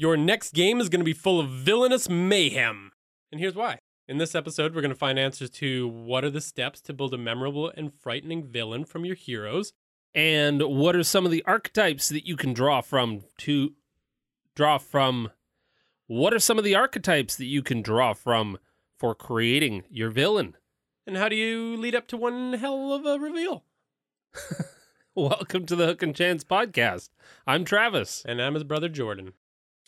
Your next game is going to be full of villainous mayhem. And here's why. In this episode, we're going to find answers to what are the steps to build a memorable and frightening villain from your heroes. And what are some of the archetypes that you can draw from to draw from? What are some of the archetypes that you can draw from for creating your villain? And how do you lead up to one hell of a reveal? Welcome to the Hook and Chance podcast. I'm Travis. And I'm his brother Jordan.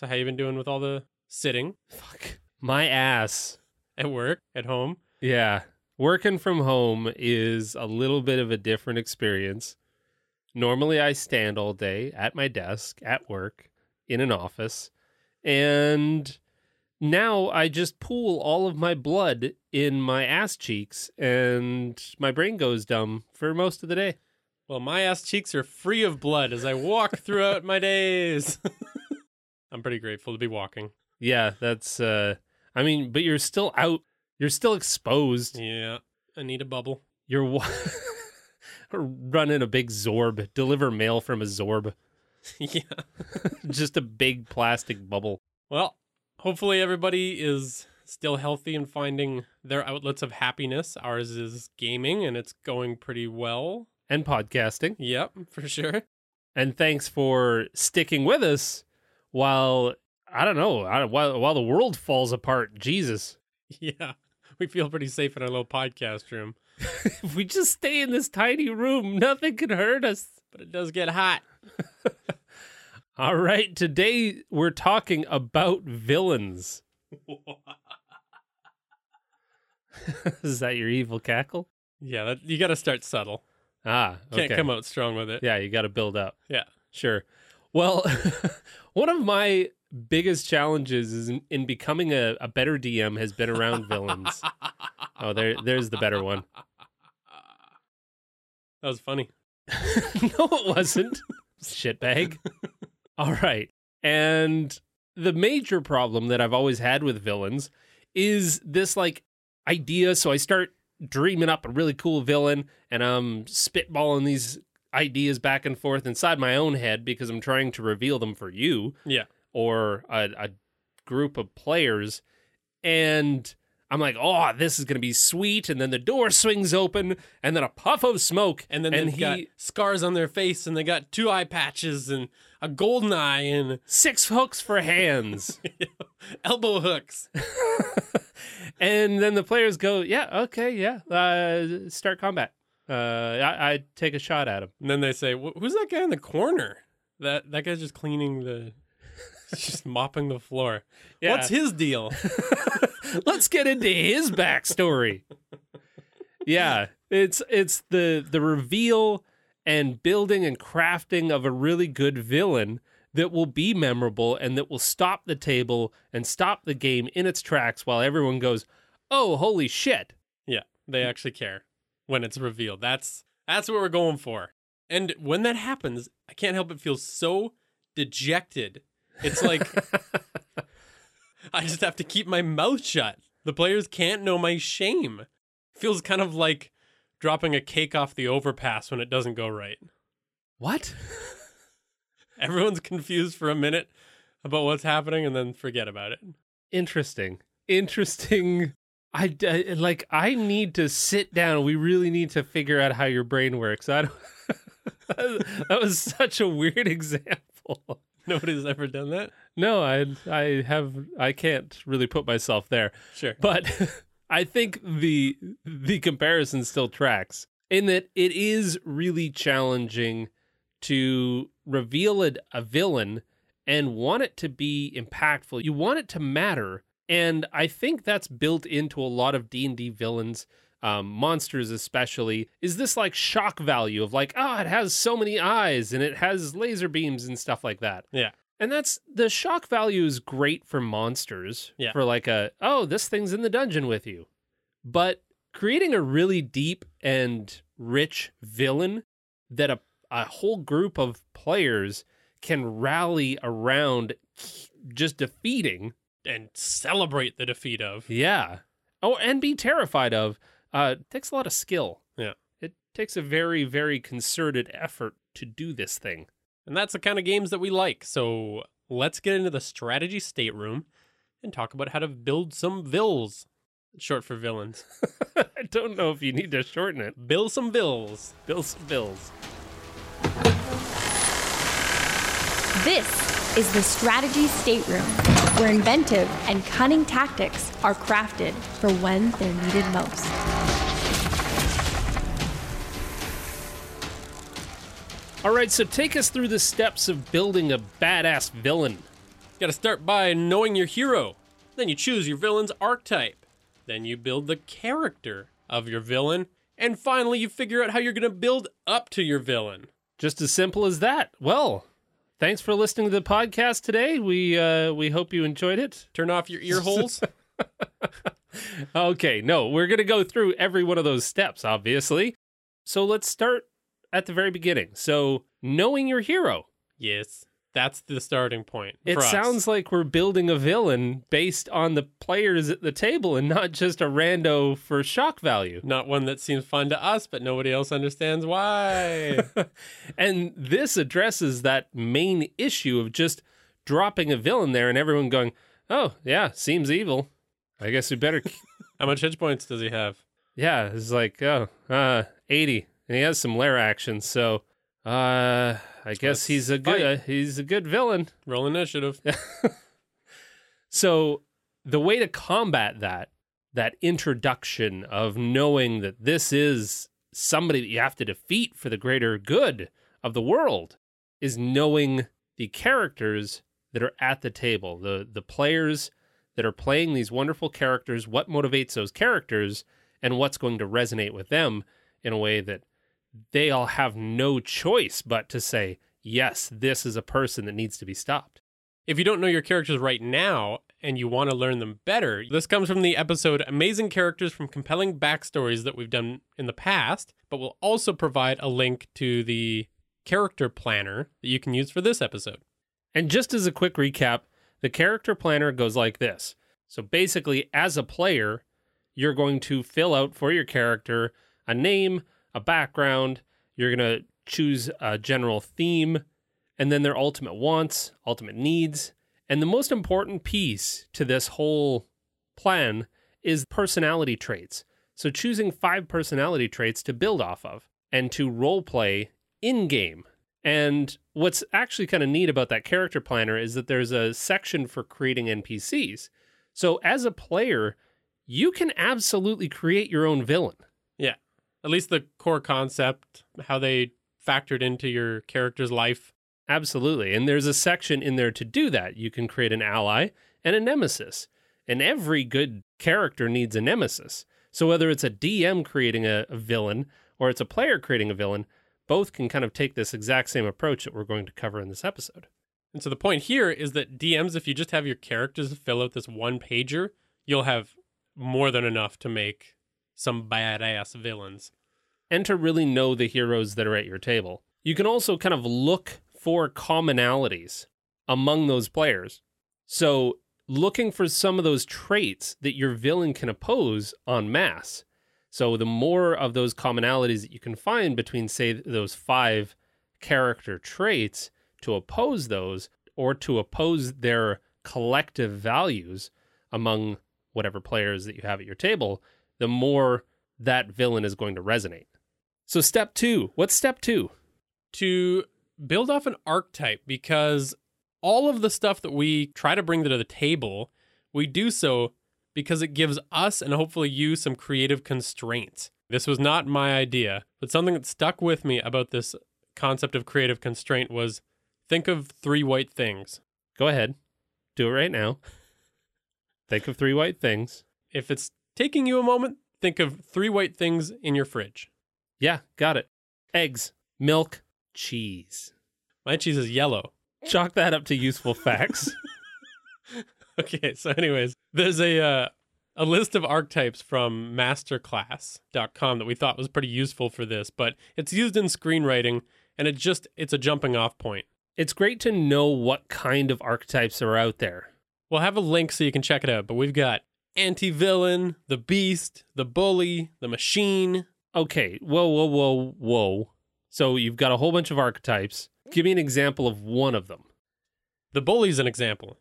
So how you been doing with all the sitting Fuck my ass. at work, at home? Yeah. Working from home is a little bit of a different experience. Normally, I stand all day at my desk, at work, in an office, and now I just pool all of my blood in my ass cheeks, and my brain goes dumb for most of the day. Well, my ass cheeks are free of blood as I walk throughout my days. I'm pretty grateful to be walking. Yeah, that's, uh, I mean, but you're still out, you're still exposed. Yeah, I need a bubble. You're wa- running a big Zorb, deliver mail from a Zorb. yeah. just a big plastic bubble. Well, hopefully everybody is still healthy and finding their outlets of happiness. Ours is gaming and it's going pretty well. And podcasting. Yep, for sure. And thanks for sticking with us while I don't know, I, while while the world falls apart. Jesus. Yeah. We feel pretty safe in our little podcast room, if we just stay in this tiny room, nothing can hurt us. but it does get hot. All right, today we're talking about villains. Is that your evil cackle? yeah, that, you got to start subtle. Ah, Can't come out strong with it. Yeah, you got to build up. Yeah. Sure. Well, one of my biggest challenges is in, in becoming a, a better DM has been around villains. Oh, there, there's the better one. That was funny. no, it wasn't. Shitbag. All right. And the major problem that I've always had with villains is this like idea. So I start dreaming up a really cool villain and I'm spitballing these ideas back and forth inside my own head because I'm trying to reveal them for you Yeah. or a, a group of players. And I'm like, oh, this is going to be sweet. And then the door swings open and then a puff of smoke. And then and they've got scars on their face and they got two eye patches and a golden eye and six hooks for hands. elbow hooks. and then the players go, yeah, okay, yeah, uh, start combat. Uh, I, I take a shot at him. And then they say, "Who's that guy in the corner? That that guy's just cleaning the, just mopping the floor. Yeah. What's his deal?" Let's get into his backstory. yeah, it's it's the the reveal and building and crafting of a really good villain that will be memorable and that will stop the table and stop the game in its tracks while everyone goes, "Oh, holy shit." yeah, they actually care when it's revealed. That's that's what we're going for. And when that happens, I can't help but feel so dejected. It's like I just have to keep my mouth shut. The players can't know my shame. Feels kind of like dropping a cake off the overpass when it doesn't go right. What? Everyone's confused for a minute about what's happening and then forget about it. Interesting. Interesting. I, I- uh, like. I need to sit down. We really need to figure out how your brain works. I don't. that was such a weird example. Nobody's ever done that? No, I I have I can't really put myself there. Sure. But I think the the comparison still tracks in that it is really challenging to reveal a, a villain and want it to be impactful. You want it to matter, and I think that's built into a lot of D and D villains. Um, monsters especially is this like shock value of like oh it has so many eyes and it has laser beams and stuff like that Yeah. And that's the shock value is great for monsters. Yeah. For like a, oh, this thing's in the dungeon with you. But creating a really deep and rich villain that a, a whole group of players can rally around just defeating. And celebrate the defeat of. Yeah. Oh, and be terrified of. Uh, takes a lot of skill. Yeah. It takes a very, very concerted effort to do this thing. And that's the kind of games that we like. So let's get into the strategy stateroom and talk about how to build some vills. Short for villains. I don't know if you need to shorten it. Build some vills. Bill some bills. This is the strategy stateroom, where inventive and cunning tactics are crafted for when they're needed most. All right, so take us through the steps of building a badass villain. You gotta start by knowing your hero. Then you choose your villain's archetype. Then you build the character of your villain. And finally, you figure out how you're gonna build up to your villain. Just as simple as that. Well, thanks for listening to the podcast today. We uh, we hope you enjoyed it. Turn off your ear holes. Okay, no, we're going to go through every one of those steps, obviously. So let's start at the very beginning. So, knowing your hero. yes, that's the starting point. It us. sounds like we're building a villain based on the players at the table and not just a rando for shock value. not one that seems fun to us, but nobody else understands why. and this addresses that main issue of just dropping a villain there and everyone going, oh, yeah, seems evil. I guess we better. how much hit points does he have? yeah, it's like, oh, uh, 80. And he has some lair actions. So, uh, I guess he's a good, uh, he's a good villain. Roll initiative. So the way to combat that, that introduction of knowing that this is somebody that you have to defeat for the greater good of the world, is knowing the characters that are at the table, the the players that are playing these wonderful characters, what motivates those characters, and what's going to resonate with them in a way that they all have no choice but to say, yes, this is a person that needs to be stopped. If you don't know your characters right now and you want to learn them better, this comes from the episode Amazing Characters from Compelling Backstories that we've done in the past, but we'll also provide a link to the character planner that you can use for this episode. And just as a quick recap, the character planner goes like this. So basically, as a player, you're going to fill out for your character a name, a background, you're going to choose a general theme, and then their ultimate wants, ultimate needs. And the most important piece to this whole plan is personality traits. So choosing five personality traits to build off of and to role play in game. And what's actually kind of neat about that character planner is that there's a section for creating NPCs. So as a player, you can absolutely create your own villain. At least the core concept, how they factored into your character's life. Absolutely. And there's a section in there to do that. You can create an ally and a nemesis. And every good character needs a nemesis. So whether it's a DM creating a, a villain or it's a player creating a villain, both can kind of take this exact same approach that we're going to cover in this episode. And so the point here is that DMs, if you just have your characters fill out this one pager, you'll have more than enough to make some badass villains. and to really know the heroes that are at your table. You can also kind of look for commonalities among those players. So, looking for some of those traits that your villain can oppose en masse. So, the more of those commonalities that you can find between, say, those five character traits to oppose those or to oppose their collective values among whatever players that you have at your table, the more that villain is going to resonate. So, step two. What's step two? to build off an archetype because all of the stuff that we try to bring to the table, we do so because it gives us and hopefully you some creative constraints. This was not my idea, but something that stuck with me about this concept of creative constraint was think of three white things. Go ahead. Do it right now. Think of three white things. If it's taking you a moment, think of three white things in your fridge. Yeah, got it. Eggs, milk, cheese. My cheese is yellow. Chalk that up to useful facts. Okay, so anyways, there's a uh, a list of archetypes from masterclass.com that we thought was pretty useful for this, but it's used in screenwriting and it just it's a jumping off point. it's great to know what kind of archetypes are out there. We'll have a link so you can check it out, but we've got anti-villain, the beast, the bully, the machine. Okay, whoa, whoa, whoa, whoa. So you've got a whole bunch of archetypes. Give me an example of one of them. The bully's an example.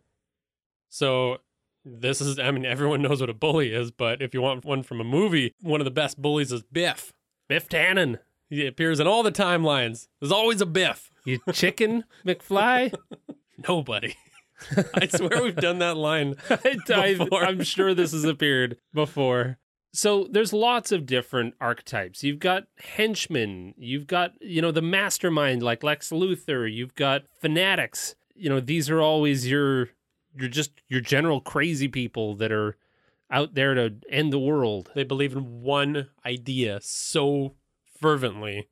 So this is I mean everyone knows what a bully is, but if you want one from a movie, one of the best bullies is Biff. Biff Tannen. He appears in all the timelines. There's always a Biff. You chicken, McFly? Nobody. I swear we've done that line. I, am sure this has appeared before. So there's lots of different archetypes. You've got henchmen. You've got, you know, the mastermind like Lex Luthor. You've got fanatics. You know, these are always your, you're just your general crazy people that are out there to end the world. They believe in one idea so fervently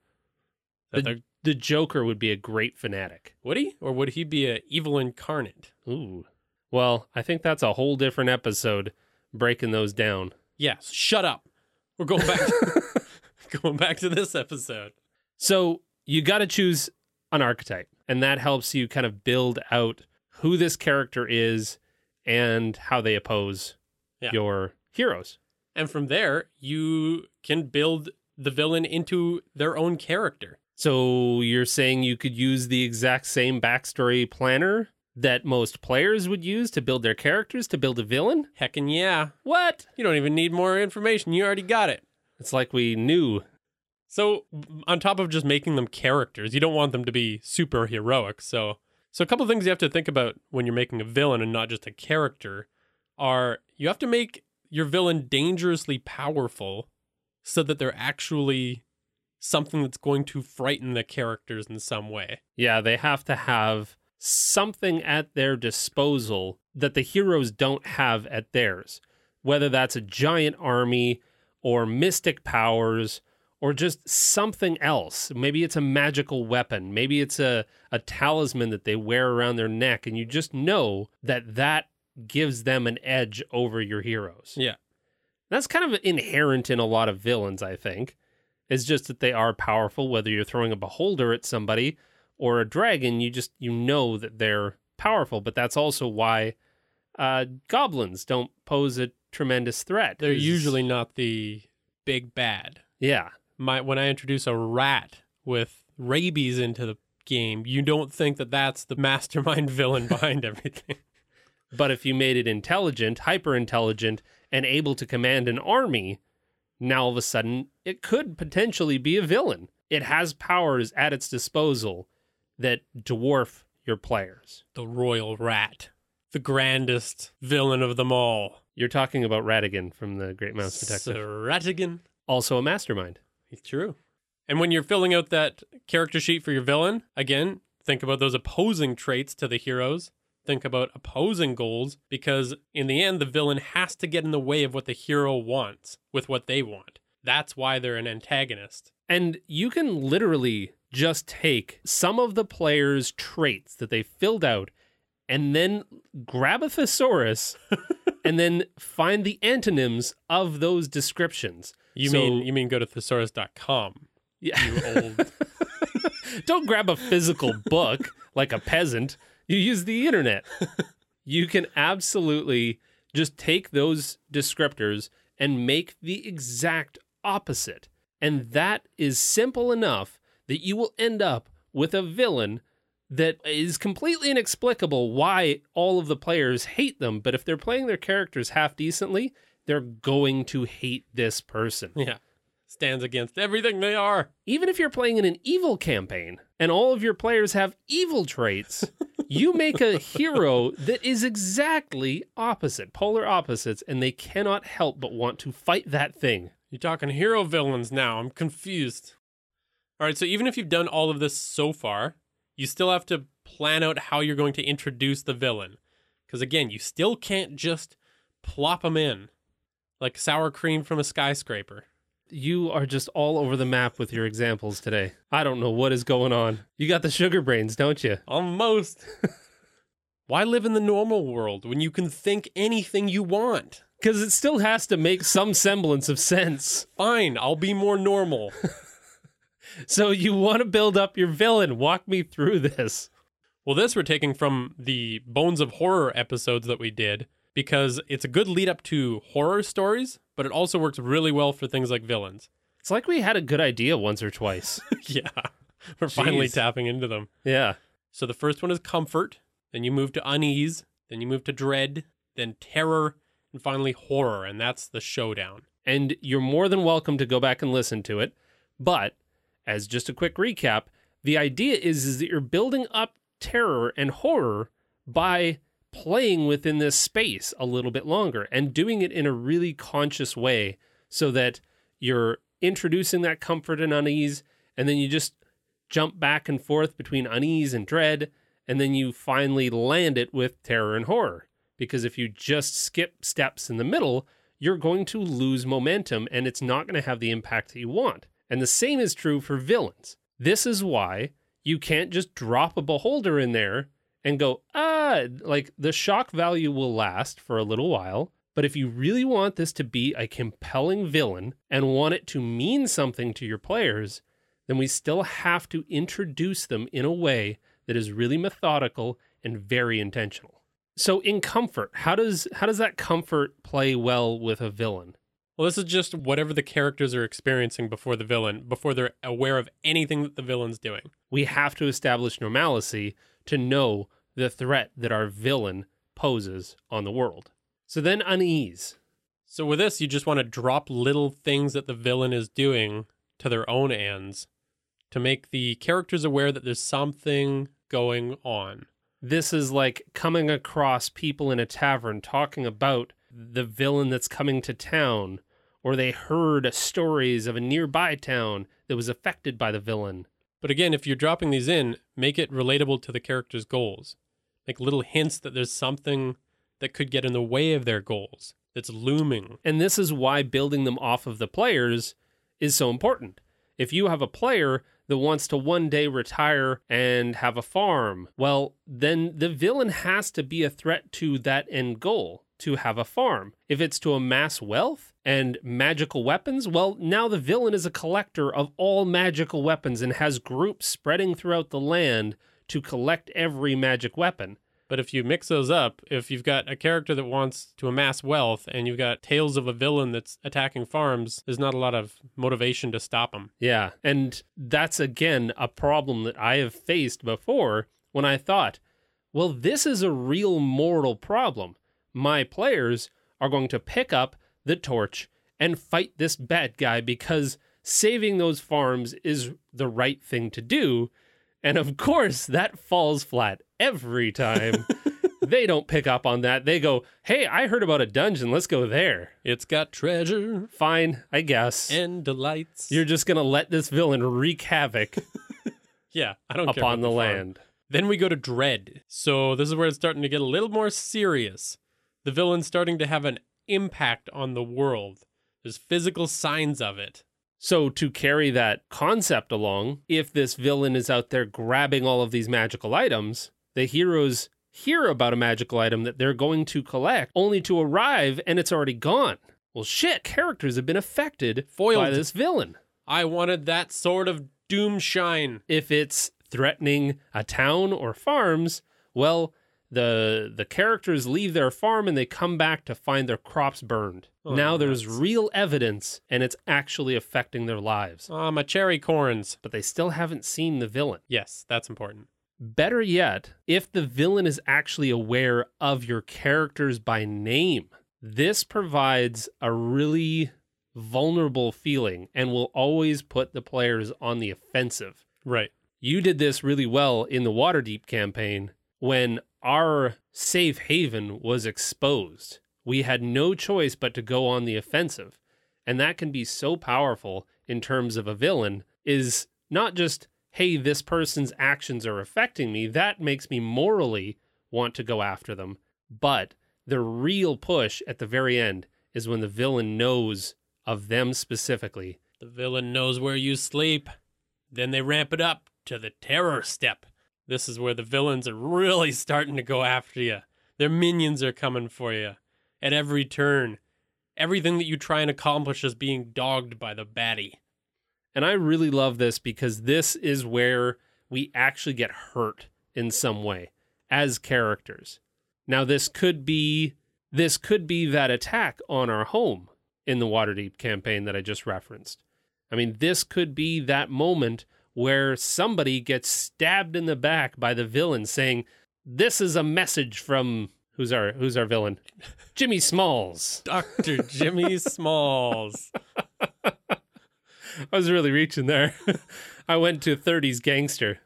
that they're The Joker would be a great fanatic. would he or would he be a evil incarnate? Ooh. Well, I think that's a whole different episode breaking those down. Yes. Shut up. We're going back. going back to this episode. So you got to choose an archetype, and that helps you kind of build out who this character is and how they oppose Yeah. your heroes. And from there, you can build the villain into their own character. So you're saying you could use the exact same backstory planner that most players would use to build their characters to build a villain? Heckin' yeah. What? You don't even need more information. You already got it. It's like we knew. So, on top of just making them characters, you don't want them to be super heroic. So, so a couple things you have to think about when you're making a villain and not just a character are you have to make your villain dangerously powerful so that they're actually something that's going to frighten the characters in some way. Yeah, they have to have something at their disposal that the heroes don't have at theirs, whether that's a giant army or mystic powers or just something else. Maybe it's a magical weapon, maybe it's a, a talisman that they wear around their neck, and you just know that that gives them an edge over your heroes. Yeah. That's kind of inherent in a lot of villains, I think. It's just that they are powerful, whether you're throwing a beholder at somebody or a dragon, you just you know that they're powerful. But that's also why uh, goblins don't pose a tremendous threat. They're usually not the big bad. yeah, My when I introduce a rat with rabies into the game, you don't think that that's the mastermind villain behind everything. but if you made it intelligent, hyper intelligent, and able to command an army, now all of a sudden it could potentially be a villain. It has powers at its disposal that dwarf your players. the royal rat, the grandest villain of them all. You're talking about Ratigan from the Great Mouse Detective. Sir Ratigan. also a mastermind. It's true. And when you're filling out that character sheet for your villain, again, think about those opposing traits to the heroes. Think about opposing goals because in the end, the villain has to get in the way of what the hero wants with what they want. That's why they're an antagonist. And you can literally just take some of the players' traits that they filled out and then grab a thesaurus and then find the antonyms of those descriptions. You So- mean you mean go to thesaurus.com. Yeah. You old Don't grab a physical book like a peasant. You use the internet. You can absolutely just take those descriptors and make the exact opposite. And that is simple enough that you will end up with a villain that is completely inexplicable why all of the players hate them. But if they're playing their characters half decently, they're going to hate this person yeah. Stands against everything they are. even if you're playing in an evil campaign and all of your players have evil traits, you make a hero that is exactly opposite, polar opposites, and they cannot help but want to fight that thing. You're talking hero villains now. I'm confused. All right, so even if you've done all of this so far, you still have to plan out how you're going to introduce the villain. Because again, you still can't just plop them in like sour cream from a skyscraper. You are just all over the map with your examples today. I don't know what is going on. You got the sugar brains, don't you? Almost. Why live in the normal world when you can think anything you want? Because it still has to make some semblance of sense. Fine, I'll be more normal. So you want to build up your villain. Walk me through this. well, this we're taking from the Bones of Horror episodes that we did because it's a good lead up to horror stories, but it also works really well for things like villains. It's like we had a good idea once or twice. yeah, we're finally tapping into them. yeah. So the first one is comfort, then you move to unease, then you move to dread, then terror, and finally horror, and that's the showdown. And you're more than welcome to go back and listen to it. But as just a quick recap, the idea is, is that you're building up terror and horror by playing within this space a little bit longer and doing it in a really conscious way so that you're introducing that comfort and unease and then you just jump back and forth between unease and dread and then you finally land it with terror and horror. Because if you just skip steps in the middle you're going to lose momentum and it's not going to have the impact that you want and the same is true for villains this is why you can't just drop a beholder in there and go, ah, like the shock value will last for a little while. But if you really want this to be a compelling villain and want it to mean something to your players, then we still have to introduce them in a way that is really methodical and very intentional. So in comfort, how does how does that comfort play well with a villain? Well, this is just whatever the characters are experiencing before the villain, before they're aware of anything that the villain's doing. We have to establish normalcy to know the threat that our villain poses on the world. So then unease. So with this, you just want to drop little things that the villain is doing to their own ends to make the characters aware that there's something going on. This is like coming across people in a tavern talking about the villain that's coming to town, or they heard stories of a nearby town that was affected by the villain. But again, if you're dropping these in, make it relatable to the character's goals. Make little hints that there's something that could get in the way of their goals that's looming. And this is why building them off of the players is so important. If you have a player that wants to one day retire and have a farm, well, then the villain has to be a threat to that end goal to have a farm. If it's to amass wealth and magical weapons, well, now the villain is a collector of all magical weapons and has groups spreading throughout the land to collect every magic weapon. But if you mix those up, if you've got a character that wants to amass wealth and you've got tales of a villain that's attacking farms, there's not a lot of motivation to stop them. Yeah. And that's again a problem that I have faced before when I thought, well, this is a real moral problem. My players are going to pick up the torch and fight this bad guy because saving those farms is the right thing to do. And of course, that falls flat every time. they don't pick up on that. They go, hey, I heard about a dungeon. Let's go there. It's got treasure Fine, I guess. and delights. You're just going to let this villain wreak havoc yeah, I don't care. upon the farm. land. Then we go to Dread. So this is where it's starting to get a little more serious. The villain's starting to have an impact on the world. There's physical signs of it. So, to carry that concept along, if this villain is out there grabbing all of these magical items, the heroes hear about a magical item that they're going to collect only to arrive and it's already gone. Well, shit, characters have been affected Foiled. by this villain. I wanted that sort of doom shine. If it's threatening a town or farms, well, the the characters leave their farm and they come back to find their crops burned. Oh, now there's nuts. real evidence and it's actually affecting their lives. Ah, my cherry corns. But they still haven't seen the villain. Yes, that's important. Better yet, if the villain is actually aware of your characters by name, this provides a really vulnerable feeling and will always put the players on the offensive. Right. You did this really well in the Waterdeep campaign when our safe haven was exposed. We had no choice but to go on the offensive. And that can be so powerful in terms of a villain is not just hey this person's actions are affecting me that makes me morally want to go after them but the real push at the very end is when the villain knows of them specifically. The villain knows where you sleep. Then they ramp it up to the terror step. This is where the villains are really starting to go after you. Their minions are coming for you at every turn. Everything that you try and accomplish is being dogged by the baddie. And I really love this because this is where we actually get hurt in some way as characters. Now this could be this could be that attack on our home in the Waterdeep campaign that I just referenced. I mean, this could be that moment where somebody gets stabbed in the back by the villain saying, "This is a message from who's our who's our villain? Jimmy Smalls." Dr. Jimmy Smalls. I was really reaching there. I went to 30s gangster.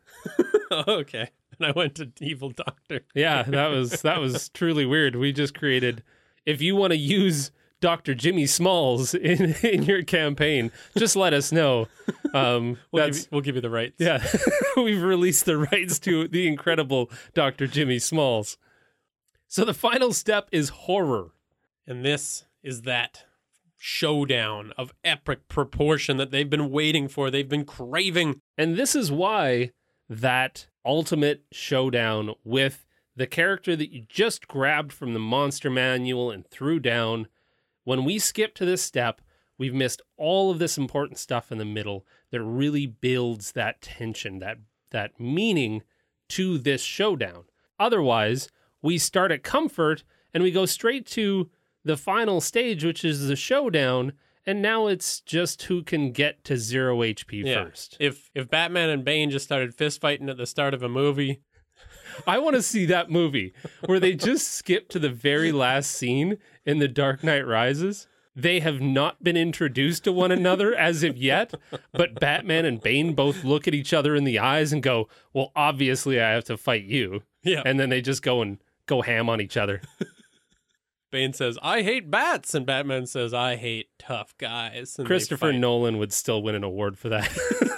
okay. And I went to Evil Doctor. Yeah, that was that was truly weird. We just created if you want to use Dr. Jimmy Smalls in in your campaign, just let us know. Um We'll, that's give, you, we'll give you the rights. yeah. We've released the rights to the incredible Dr. Jimmy Smalls. So the final step is horror. And this is that showdown of epic proportion that they've been waiting for. They've been craving. And this is why that ultimate showdown with the character that you just grabbed from the monster manual and threw down, when we skip to this step, we've missed all of this important stuff in the middle that really builds that tension, that that meaning to this showdown. Otherwise, we start at comfort and we go straight to the final stage, which is the showdown, and now it's just who can get to zero HP Yeah. first. If if Batman and Bane just started fist fighting at the start of a movie, I want to see that movie where they just skip to the very last scene in The Dark Knight Rises. They have not been introduced to one another as of yet, but Batman and Bane both look at each other in the eyes and go, "Well, obviously I have to fight you." yeah, And then they just go and go ham on each other. Bane says, "I hate bats," and Batman says, "I hate tough guys." And Christopher. Nolan would still win an award for that.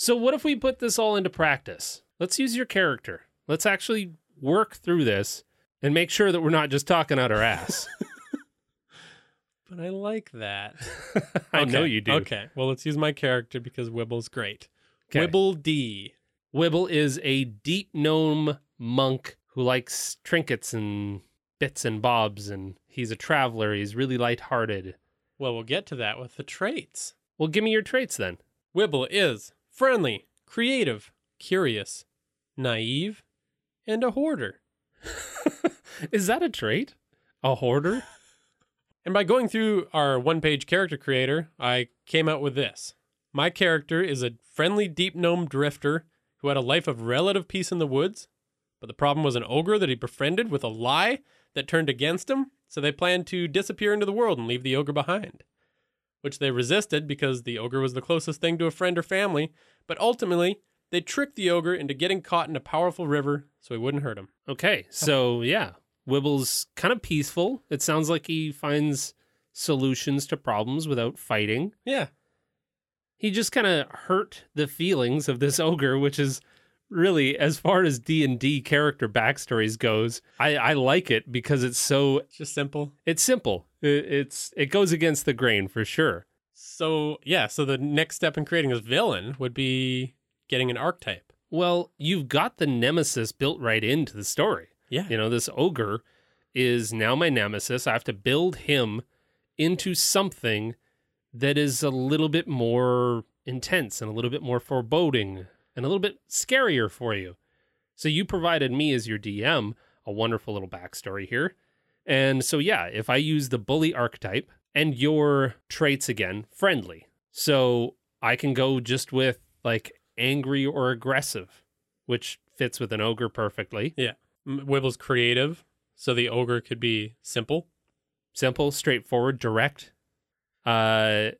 so, what if we put this all into practice? Let's use your character. Let's actually work through this and make sure that we're not just talking out our ass. But I like that. I know you do. Okay, well, let's use my character because Wibble's great. 'Kay. Wibble D. Wibble is a deep gnome monk who likes trinkets and bits and bobs, and he's a traveler. He's really lighthearted. Well, we'll get to that with the traits. Well, give me your traits then. Wibble is friendly, creative, curious, naive, and a hoarder. is that a trait? A hoarder? And by going through our one page character creator, I came out with this. My character is a friendly deep gnome drifter who had a life of relative peace in the woods, but the problem was an ogre that he befriended with a lie that turned against him, so they planned to disappear into the world and leave the ogre behind. Which they resisted because the ogre was the closest thing to a friend or family, but ultimately, they tricked the ogre into getting caught in a powerful river so he wouldn't hurt him. Okay, so yeah, Wibble's kind of peaceful. It sounds like he finds solutions to problems without fighting. Yeah. He just kind of hurt the feelings of this ogre, which is really, as far as D and D character backstories goes, I, I like it because it's so It's just simple. it's simple. It, it's it goes against the grain for sure. So, yeah, so the next step in creating this villain would be getting an archetype. Well, you've got the nemesis built right into the story. Yeah. You know, this ogre is now my nemesis. I have to build him into something that is a little bit more intense and a little bit more foreboding and a little bit scarier for you. So you provided me as your DM a wonderful little backstory here. And so, yeah, if I use the bully archetype and your traits again, friendly. So I can go just with like angry or aggressive, which fits with an ogre perfectly. Yeah. Wibble's creative, so the ogre could be simple. simple, straightforward, direct. Uh,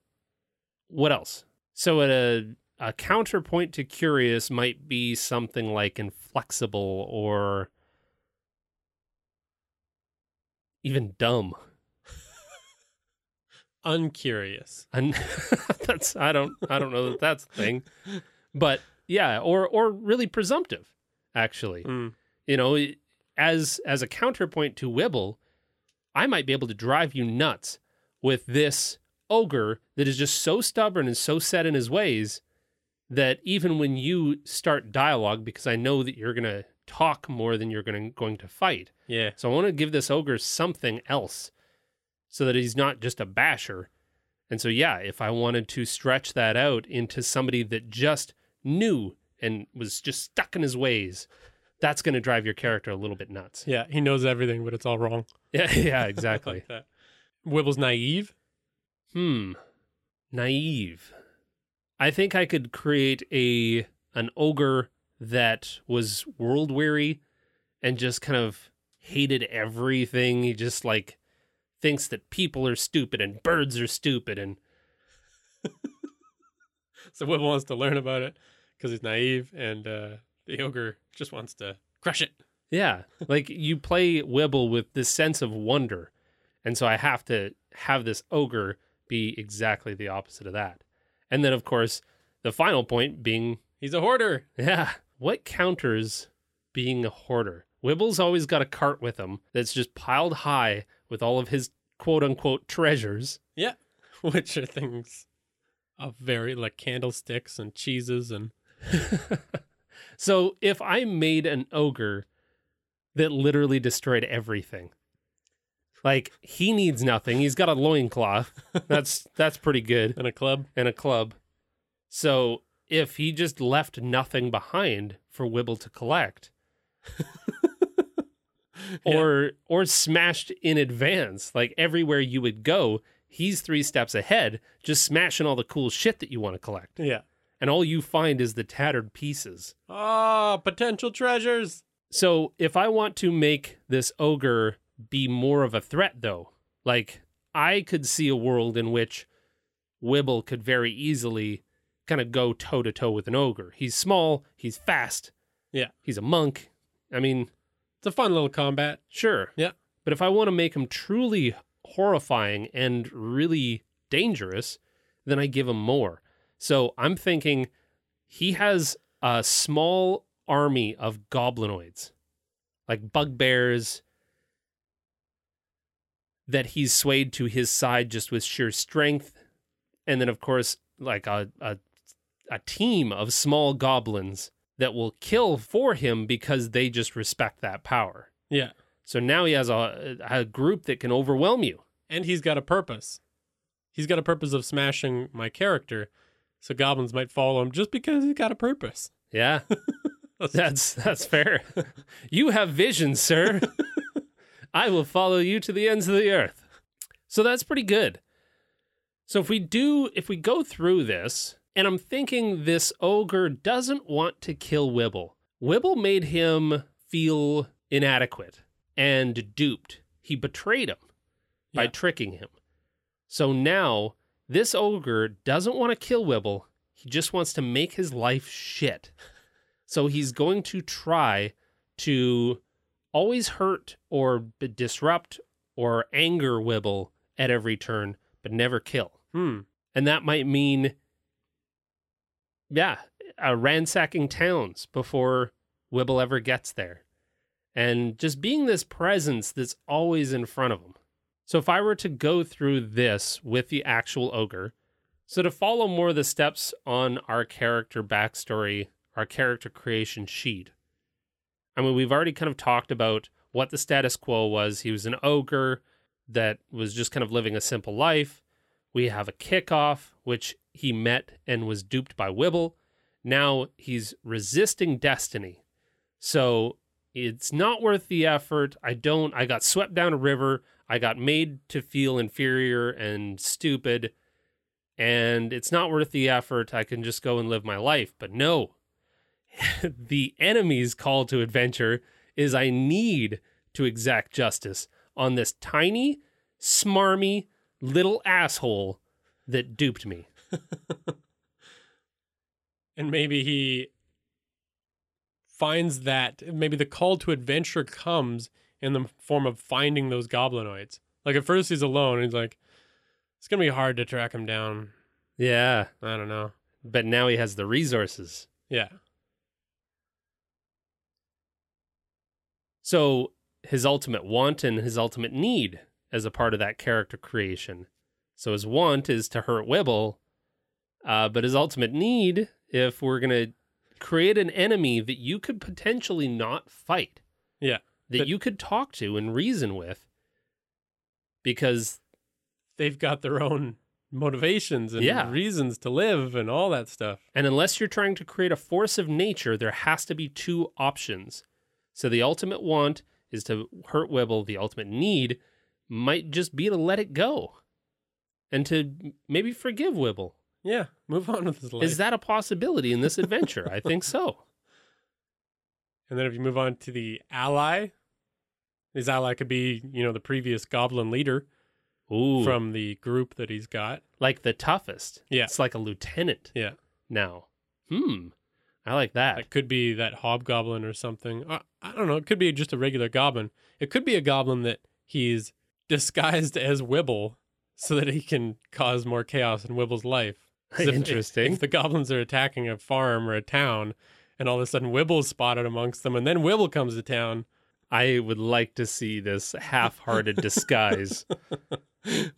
what else? So a a counterpoint to curious might be something like inflexible or even dumb. Uncurious. And that's I don't I don't know that that's the thing, but yeah, or or really presumptive, actually. Mm. you know as as a counterpoint to wibble i might be able to drive you nuts with this ogre that is just so stubborn and so set in his ways that even when you start dialogue, because I know that you're going to talk more than you're going to, going to fight. Yeah. So I want to give this ogre something else so that he's not just a basher. And so, yeah, if I wanted to stretch that out into somebody that just knew and was just stuck in his ways, that's going to drive your character a little bit nuts. Yeah. He knows everything, but it's all wrong. Yeah, yeah, exactly. like. Wibble's naive. Hmm. Naive. I think I could create a an ogre that was world weary and just kind of hated everything. He just like thinks that people are stupid and birds are stupid and So Wibble wants to learn about it because he's naive, and uh, the ogre just wants to crush it. yeah, like you play Wibble with this sense of wonder. And so I have to have this ogre be exactly the opposite of that. And then of course, the final point being He's a hoarder. Yeah. What counters being a hoarder? Wibble's always got a cart with him that's just piled high with all of his quote unquote treasures. Yeah. Which are things of very like candlesticks and cheeses and so if I made an ogre that literally destroyed everything, like he needs nothing. He's got a loincloth. That's that's pretty good. and a club. And a club. So if he just left nothing behind for Wibble to collect, or or smashed in advance like everywhere you would go he's three steps ahead just smashing all the cool shit that you want to collect Yeah. and all you find is the tattered pieces Ah, potential treasures. so if i want to make this ogre be more of a threat though like i could see a world in which wibble could very easily kind of go toe to toe with an ogre he's small he's fast Yeah. he's a monk i mean It's a fun little combat. Sure. Yeah. But if I want to make him truly horrifying and really dangerous, then I give him more. So I'm thinking he has a small army of goblinoids, like bugbears, that he's swayed to his side just with sheer strength. And then, of course, like a, a, a team of small goblins that will kill for him because they just respect that power. Yeah. So now he has a, a group that can overwhelm you. And he's got a purpose. He's got a purpose of smashing my character. So goblins might follow him just because he's got a purpose. Yeah, that's that's fair. you have vision, sir. I will follow you to the ends of the earth. So that's pretty good. So if we do, if we go through this, and I'm thinking this ogre doesn't want to kill Wibble. Wibble made him feel inadequate and duped. He betrayed him by Yeah. tricking him. So now this ogre doesn't want to kill Wibble. He just wants to make his life shit. So he's going to try to always hurt or b- disrupt or anger Wibble at every turn, but never kill. Hmm. And that might mean, yeah, uh, ransacking towns before Wibble ever gets there. And just being this presence that's always in front of him. So if I were to go through this with the actual ogre, so to follow more of the steps on our character backstory, our character creation sheet, I mean, we've already kind of talked about what the status quo was. He was an ogre that was just kind of living a simple life. We have a kickoff, which he met and was duped by Wibble. Now he's resisting destiny. So it's not worth the effort. I don't, I got swept down a river. I got made to feel inferior and stupid. And it's not worth the effort. I can just go and live my life. But no, the enemy's call to adventure is I need to exact justice on this tiny, smarmy little asshole that duped me. And maybe he finds that maybe the call to adventure comes in the form of finding those goblinoids. Like at first he's alone and he's like, it's gonna be hard to track him down. Yeah, I don't know. but now he has the resources. Yeah. So his ultimate want and his ultimate need as a part of that character creation So his want is to hurt Wibble, uh, but his ultimate need, if we're gonna create an enemy that you could potentially not fight, Yeah. that But- you could talk to and reason with, because They've got their own motivations and Yeah. reasons to live and all that stuff. And unless you're trying to create a force of nature, there has to be two options. So the ultimate want is to hurt Wibble. The ultimate need might just be to let it go and to maybe forgive Wibble. Yeah, move on with his life. Is that a possibility in this adventure? I think so. And then if you move on to the ally, his ally could be, you know, the previous goblin leader Ooh, from the group that he's got. like the toughest. Yeah. It's like a lieutenant Yeah. now. Hmm. I like that. It could be that hobgoblin or something. Uh, I don't know. It could be just a regular goblin. It could be a goblin that he's disguised as Wibble so that he can cause more chaos in Wibble's life. 'Cause if- if- Interesting. If, the goblins are attacking a farm or a town, and all of a sudden Wibble's spotted amongst them, and then Wibble comes to town. I would like to see this half-hearted disguise.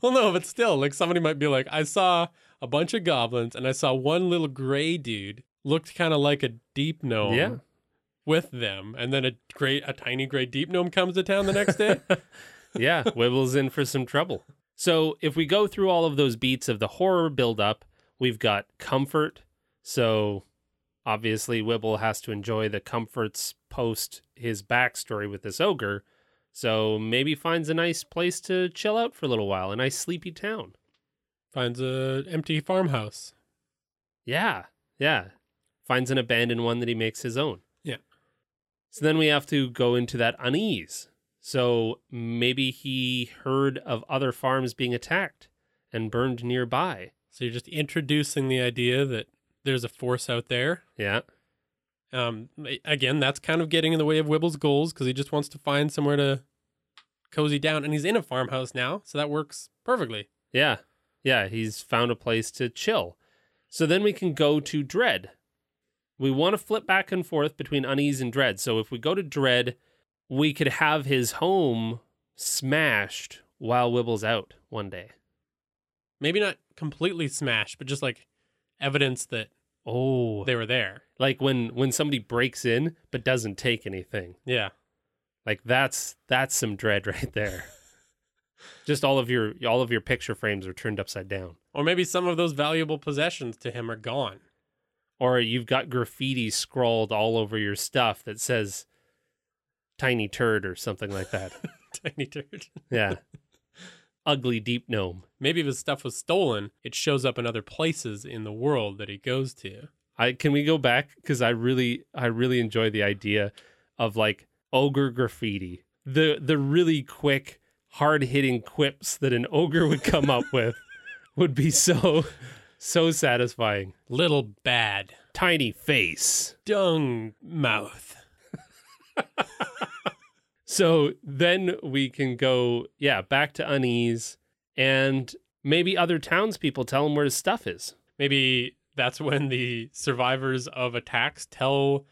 well, no, but still, like somebody might be like, I saw a bunch of goblins, and I saw one little gray dude looked kind of like a deep gnome. Yeah. With them, and then a great, a tiny gray deep gnome comes to town the next day. yeah, Wibble's in for some trouble. So if we go through all of those beats of the horror buildup, we've got comfort. So obviously Wibble has to enjoy the comforts post his backstory with this ogre. So maybe finds a nice place to chill out for a little while, a nice sleepy town. Finds an empty farmhouse. Yeah, yeah. Finds an abandoned one that he makes his own. Yeah. So then we have to go into that unease. So maybe he heard of other farms being attacked and burned nearby. So you're just introducing the idea that there's a force out there. Yeah. Um, again, that's kind of getting in the way of Wibble's goals because he just wants to find somewhere to cozy down, and he's in a farmhouse now, so that works perfectly. Yeah. Yeah. He's found a place to chill. So then we can go to Dread. We want to flip back and forth between unease and Dread. So if we go to Dread, we could have his home smashed while Wibble's out one day. Maybe not completely smashed, but just like evidence that Oh, they were there. like when when somebody breaks in but doesn't take anything. Yeah. Like that's that's some dread right there. Just all of your all of your picture frames are turned upside down. Or maybe some of those valuable possessions to him are gone. Or you've got graffiti scrawled all over your stuff that says tiny turd or something like that. Tiny turd. Yeah. Ugly deep gnome. Maybe if his stuff was stolen, it shows up in other places in the world that he goes to. I can we go back cuz I really I really enjoy the idea of like ogre graffiti. The the really quick hard-hitting quips that an ogre would come up with would be so so satisfying. Little bad. Tiny face. Dung mouth. So then we can go, yeah, back to unease, and maybe other townspeople tell him where his stuff is. Maybe that's when the survivors of attacks tell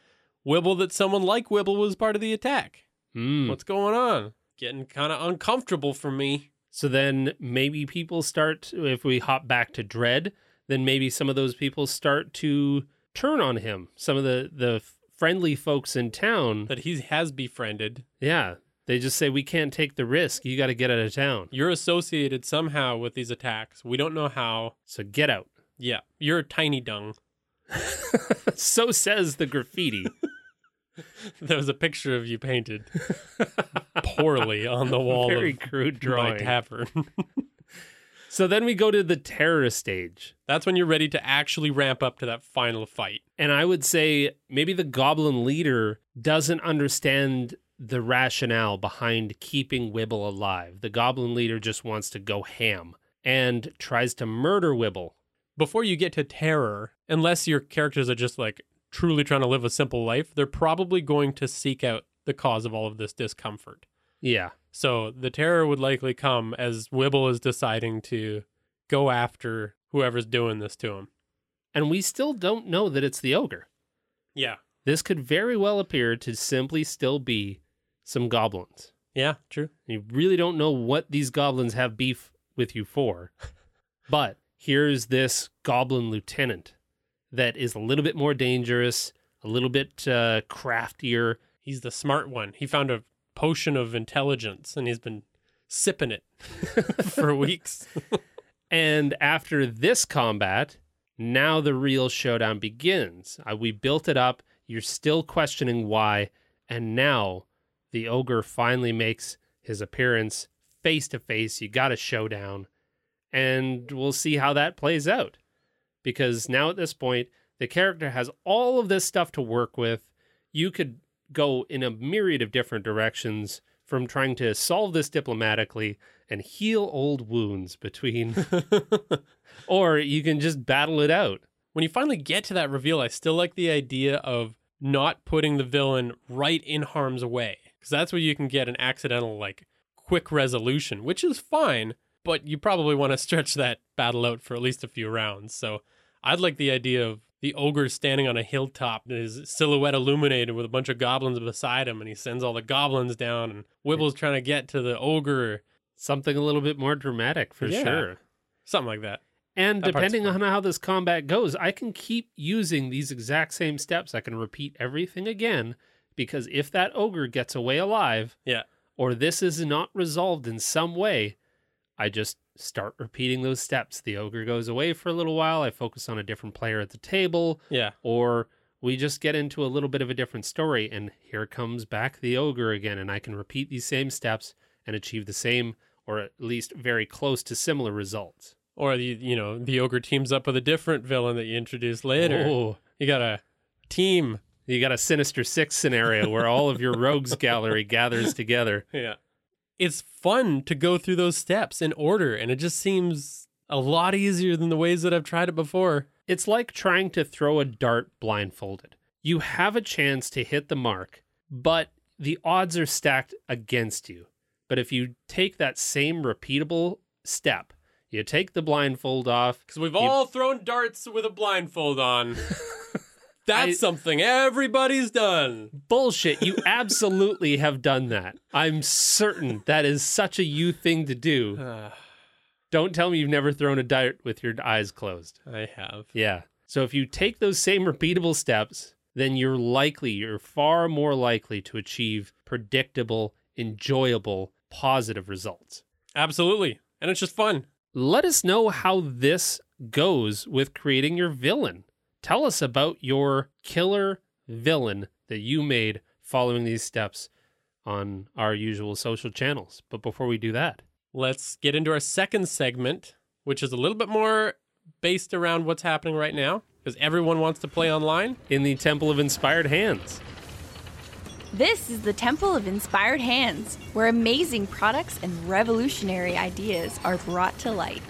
Wibble that someone like Wibble was part of the attack. Hmm. What's going on? Getting kind of uncomfortable for me. So then maybe people start, if we hop back to Dread, then maybe some of those people start to turn on him. Some of the, the friendly folks in town, That he has befriended. yeah, they just say, we can't take the risk. You got to get out of town. You're associated somehow with these attacks. We don't know how. So get out. Yeah, you're a tiny dung. so says the graffiti. There was a picture of you painted poorly on the wall Very of crude my drawing. tavern. So then we go to the terror stage. That's when you're ready to actually ramp up to that final fight. And I would say maybe the goblin leader doesn't understand the rationale behind keeping Wibble alive. The goblin leader just wants to go ham and tries to murder Wibble. Before you get to terror, unless your characters are just like truly trying to live a simple life, they're probably going to seek out the cause of all of this discomfort. Yeah. So the terror would likely come as Wibble is deciding to go after whoever's doing this to him. And we still don't know that it's the ogre. Yeah. This could very well appear to simply still be some goblins. Yeah, true. You really don't know what these goblins have beef with you for. But here's this goblin lieutenant that is a little bit more dangerous, a little bit uh, craftier. He's the smart one. He found a potion of intelligence and he's been sipping it for weeks. And after this combat, now the real showdown begins. Uh, we built it up. You're still questioning why. And now the ogre finally makes his appearance face to face. You got a showdown. And we'll see how that plays out. Because now at this point, the character has all of this stuff to work with. You could go in a myriad of different directions from trying to solve this diplomatically and heal old wounds between, or you can just battle it out. when you finally get to that reveal, I still like the idea of not putting the villain right in harm's way. Because that's where you can get an accidental, like, quick resolution, which is fine, but you probably want to stretch that battle out for at least a few rounds. So I'd like the idea of the ogre standing on a hilltop, his silhouette illuminated with a bunch of goblins beside him, and he sends all the goblins down, and Wibble's trying to get to the ogre, Something a little bit more dramatic for Yeah. sure. something like that. And That depending on how this combat goes, I can keep using these exact same steps. I can repeat everything again because if that ogre gets away alive, Yeah. or this is not resolved in some way, I just start repeating those steps. The ogre goes away for a little while. I focus on a different player at the table, Yeah. or we just get into a little bit of a different story, and here comes back the ogre again, and I can repeat these same steps and achieve the same, or at least very close to similar results. Or the you know, the ogre teams up with a different villain that you introduce later. Oh, You got a team. you got a Sinister Six scenario where all of your rogues gallery gathers together. Yeah. It's fun to go through those steps in order, and it just seems a lot easier than the ways that I've tried it before. It's like trying to throw a dart blindfolded. You have a chance to hit the mark, but the odds are stacked against you. But if you take that same repeatable step, you take the blindfold off, Because we've You- all thrown darts with a blindfold on. That's I- something everybody's done. bullshit, you absolutely have done that. I'm certain that is such a you thing to do. Don't tell me you've never thrown a dart with your eyes closed. I have. Yeah. So if you take those same repeatable steps, then you're likely, you're far more likely to achieve predictable, enjoyable, positive results. Absolutely. And it's just fun. Let us know how this goes with creating your villain. Tell us about your killer villain that you made following these steps on our usual social channels. But before we do that, Let's get into our second segment, which is a little bit more based around what's happening right now, because everyone wants to play online. in the Temple of Inspired Hands, This is the Temple of Inspired Hands, where amazing products and revolutionary ideas are brought to light.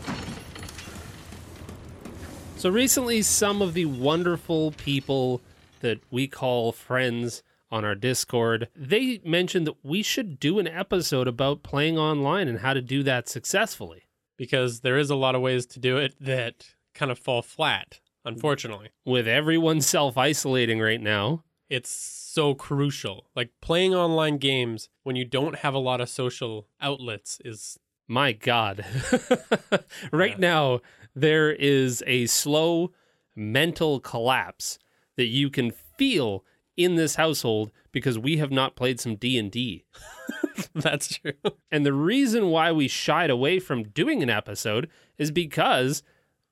So recently, some of the wonderful people that we call friends on our Discord, they mentioned that we should do an episode about playing online and how to do that successfully. because there is a lot of ways to do it that kind of fall flat, unfortunately. With everyone self isolating right now, It's so crucial. Like playing online games when you don't have a lot of social outlets is my God. right Yeah. now, there is a slow mental collapse that you can feel in this household because we have not played some D&D. that's true. And the reason why we shied away from doing an episode is because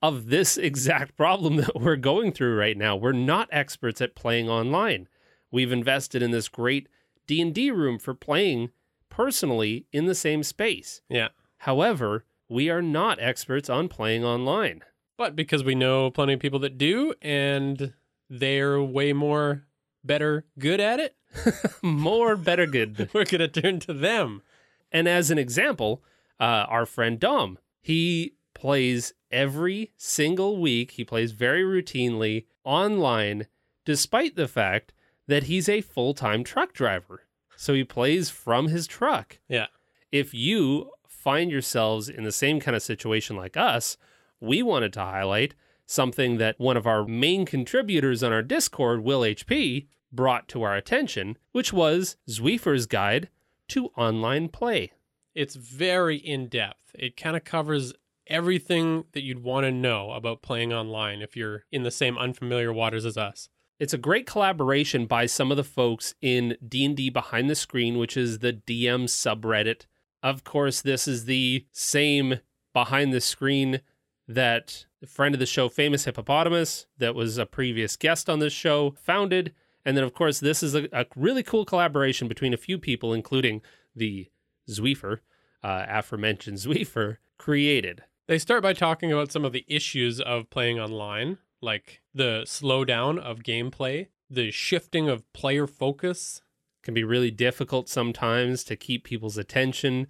of this exact problem that we're going through right now. We're not experts at playing online. We've invested in this great D&D room for playing personally in the same space. Yeah. However, we are not experts on playing online. But because we know plenty of people that do and they're way more better good at it, More better good. we're going to turn to them. And as an example, uh, our friend Dom, he plays every single week. He plays very routinely online, despite the fact that he's a full time truck driver. So he plays from his truck. Yeah. If you find yourselves in the same kind of situation like us, we wanted to highlight something that one of our main contributors on our Discord, Will HP, brought to our attention, which was Zweefer's Guide to Online Play. It's very in depth. It kind of covers everything that you'd want to know about playing online if you're in the same unfamiliar waters as us. It's a great collaboration by some of the folks in D&D Behind the Screen, which is the DM subreddit. Of course, this is the same behind the screen that the friend of the show, Famous Hippopotamus, that was a previous guest on this show, founded. And then, of course, this is a, a really cool collaboration between a few people, including the Zweefer, uh, aforementioned Zweefer, created. They start by talking about some of the issues of playing online, like the slowdown of gameplay, the shifting of player focus. Can be really difficult sometimes to keep people's attention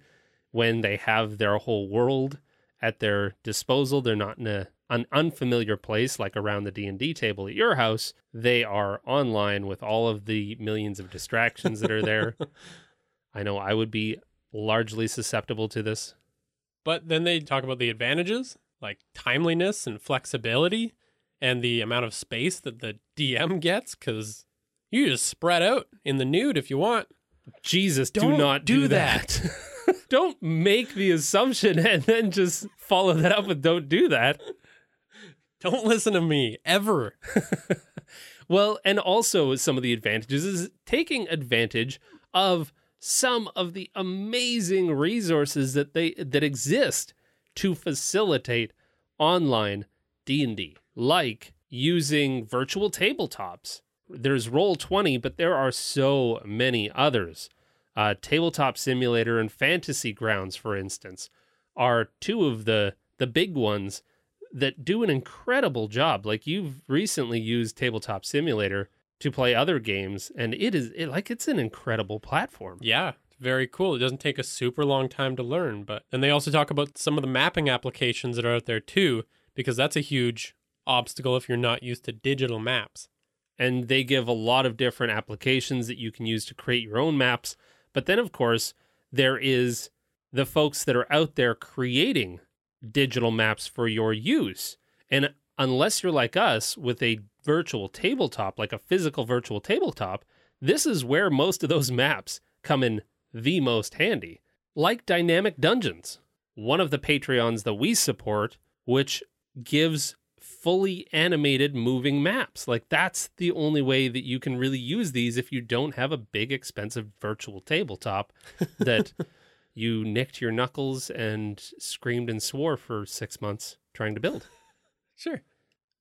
when they have their whole world at their disposal. They're not in a, an unfamiliar place like around the D&D table at your house. They are online with all of the millions of distractions that are there. I know I would be largely susceptible to this. But then they talk about the advantages, like timeliness and flexibility, and the amount of space that the DM gets, because you just spread out in the nude if you want. Jesus, do Don't not do do, that. don't make the assumption and then just follow that up with don't do that. Don't listen to me ever. Well, and also some of the advantages is taking advantage of some of the amazing resources that they that exist to facilitate online D&D, like using virtual tabletops. There's Roll20, but there are so many others. Uh, Tabletop Simulator and Fantasy Grounds, for instance, are two of the the big ones that do an incredible job. Like you've recently used Tabletop Simulator to play other games, and it is it, like it's an incredible platform. Yeah, very cool. It doesn't take a super long time to learn, but and they also talk about some of the mapping applications that are out there too, because that's a huge obstacle if you're not used to digital maps. And they give a lot of different applications that you can use to create your own maps. But then, of course, there is the folks that are out there creating digital maps for your use. And unless you're like us with a virtual tabletop, like a physical virtual tabletop, this is where most of those maps come in the most handy. Like Dynamic Dungeons, one of the Patreons that we support, which gives fully animated moving maps. Like that's the only way that you can really use these if you don't have a big expensive virtual tabletop that you nicked your knuckles and screamed and swore for 6 months trying to build. Sure.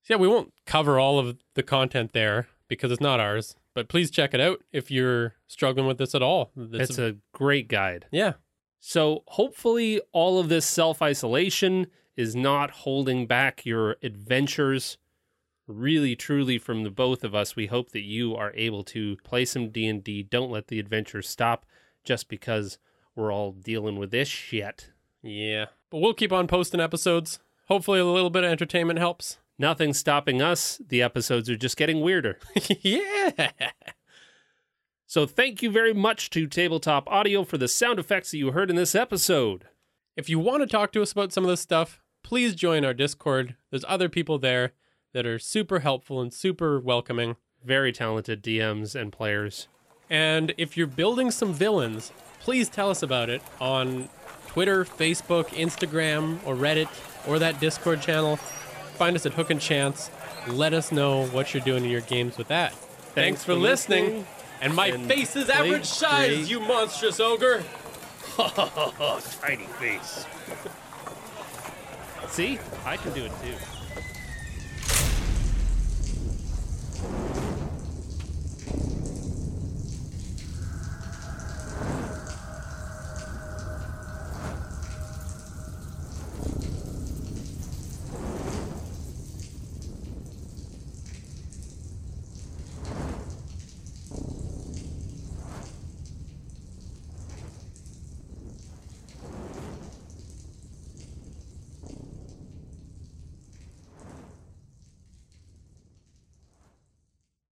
Yeah, we won't cover all of the content there because it's not ours, but please check it out if you're struggling with this at all. It's It's a great guide. yeah. So hopefully all of this self-isolation is not holding back your adventures. Really truly from the both of us, we hope that you are able to play some D&D. Don't let the adventure stop just because we're all dealing with this shit. Yeah. But we'll keep on posting episodes. Hopefully a little bit of entertainment helps. Nothing's stopping us. The episodes are just getting weirder. yeah. So thank you very much to Tabletop Audio for the sound effects that you heard in this episode. If you want to talk to us about some of this stuff, please join our Discord. There's other people there that are super helpful and super welcoming. Very talented DMs and players. And if you're building some villains, please tell us about it on Twitter, Facebook, Instagram, or Reddit, or that Discord channel. Find us at Hook and Chance. Let us know what you're doing in your games with that. Thanks, for, for listening. listening. And my And face is average size, you monstrous ogre. Ha ha ha ha, Tiny face. See? I can do it too.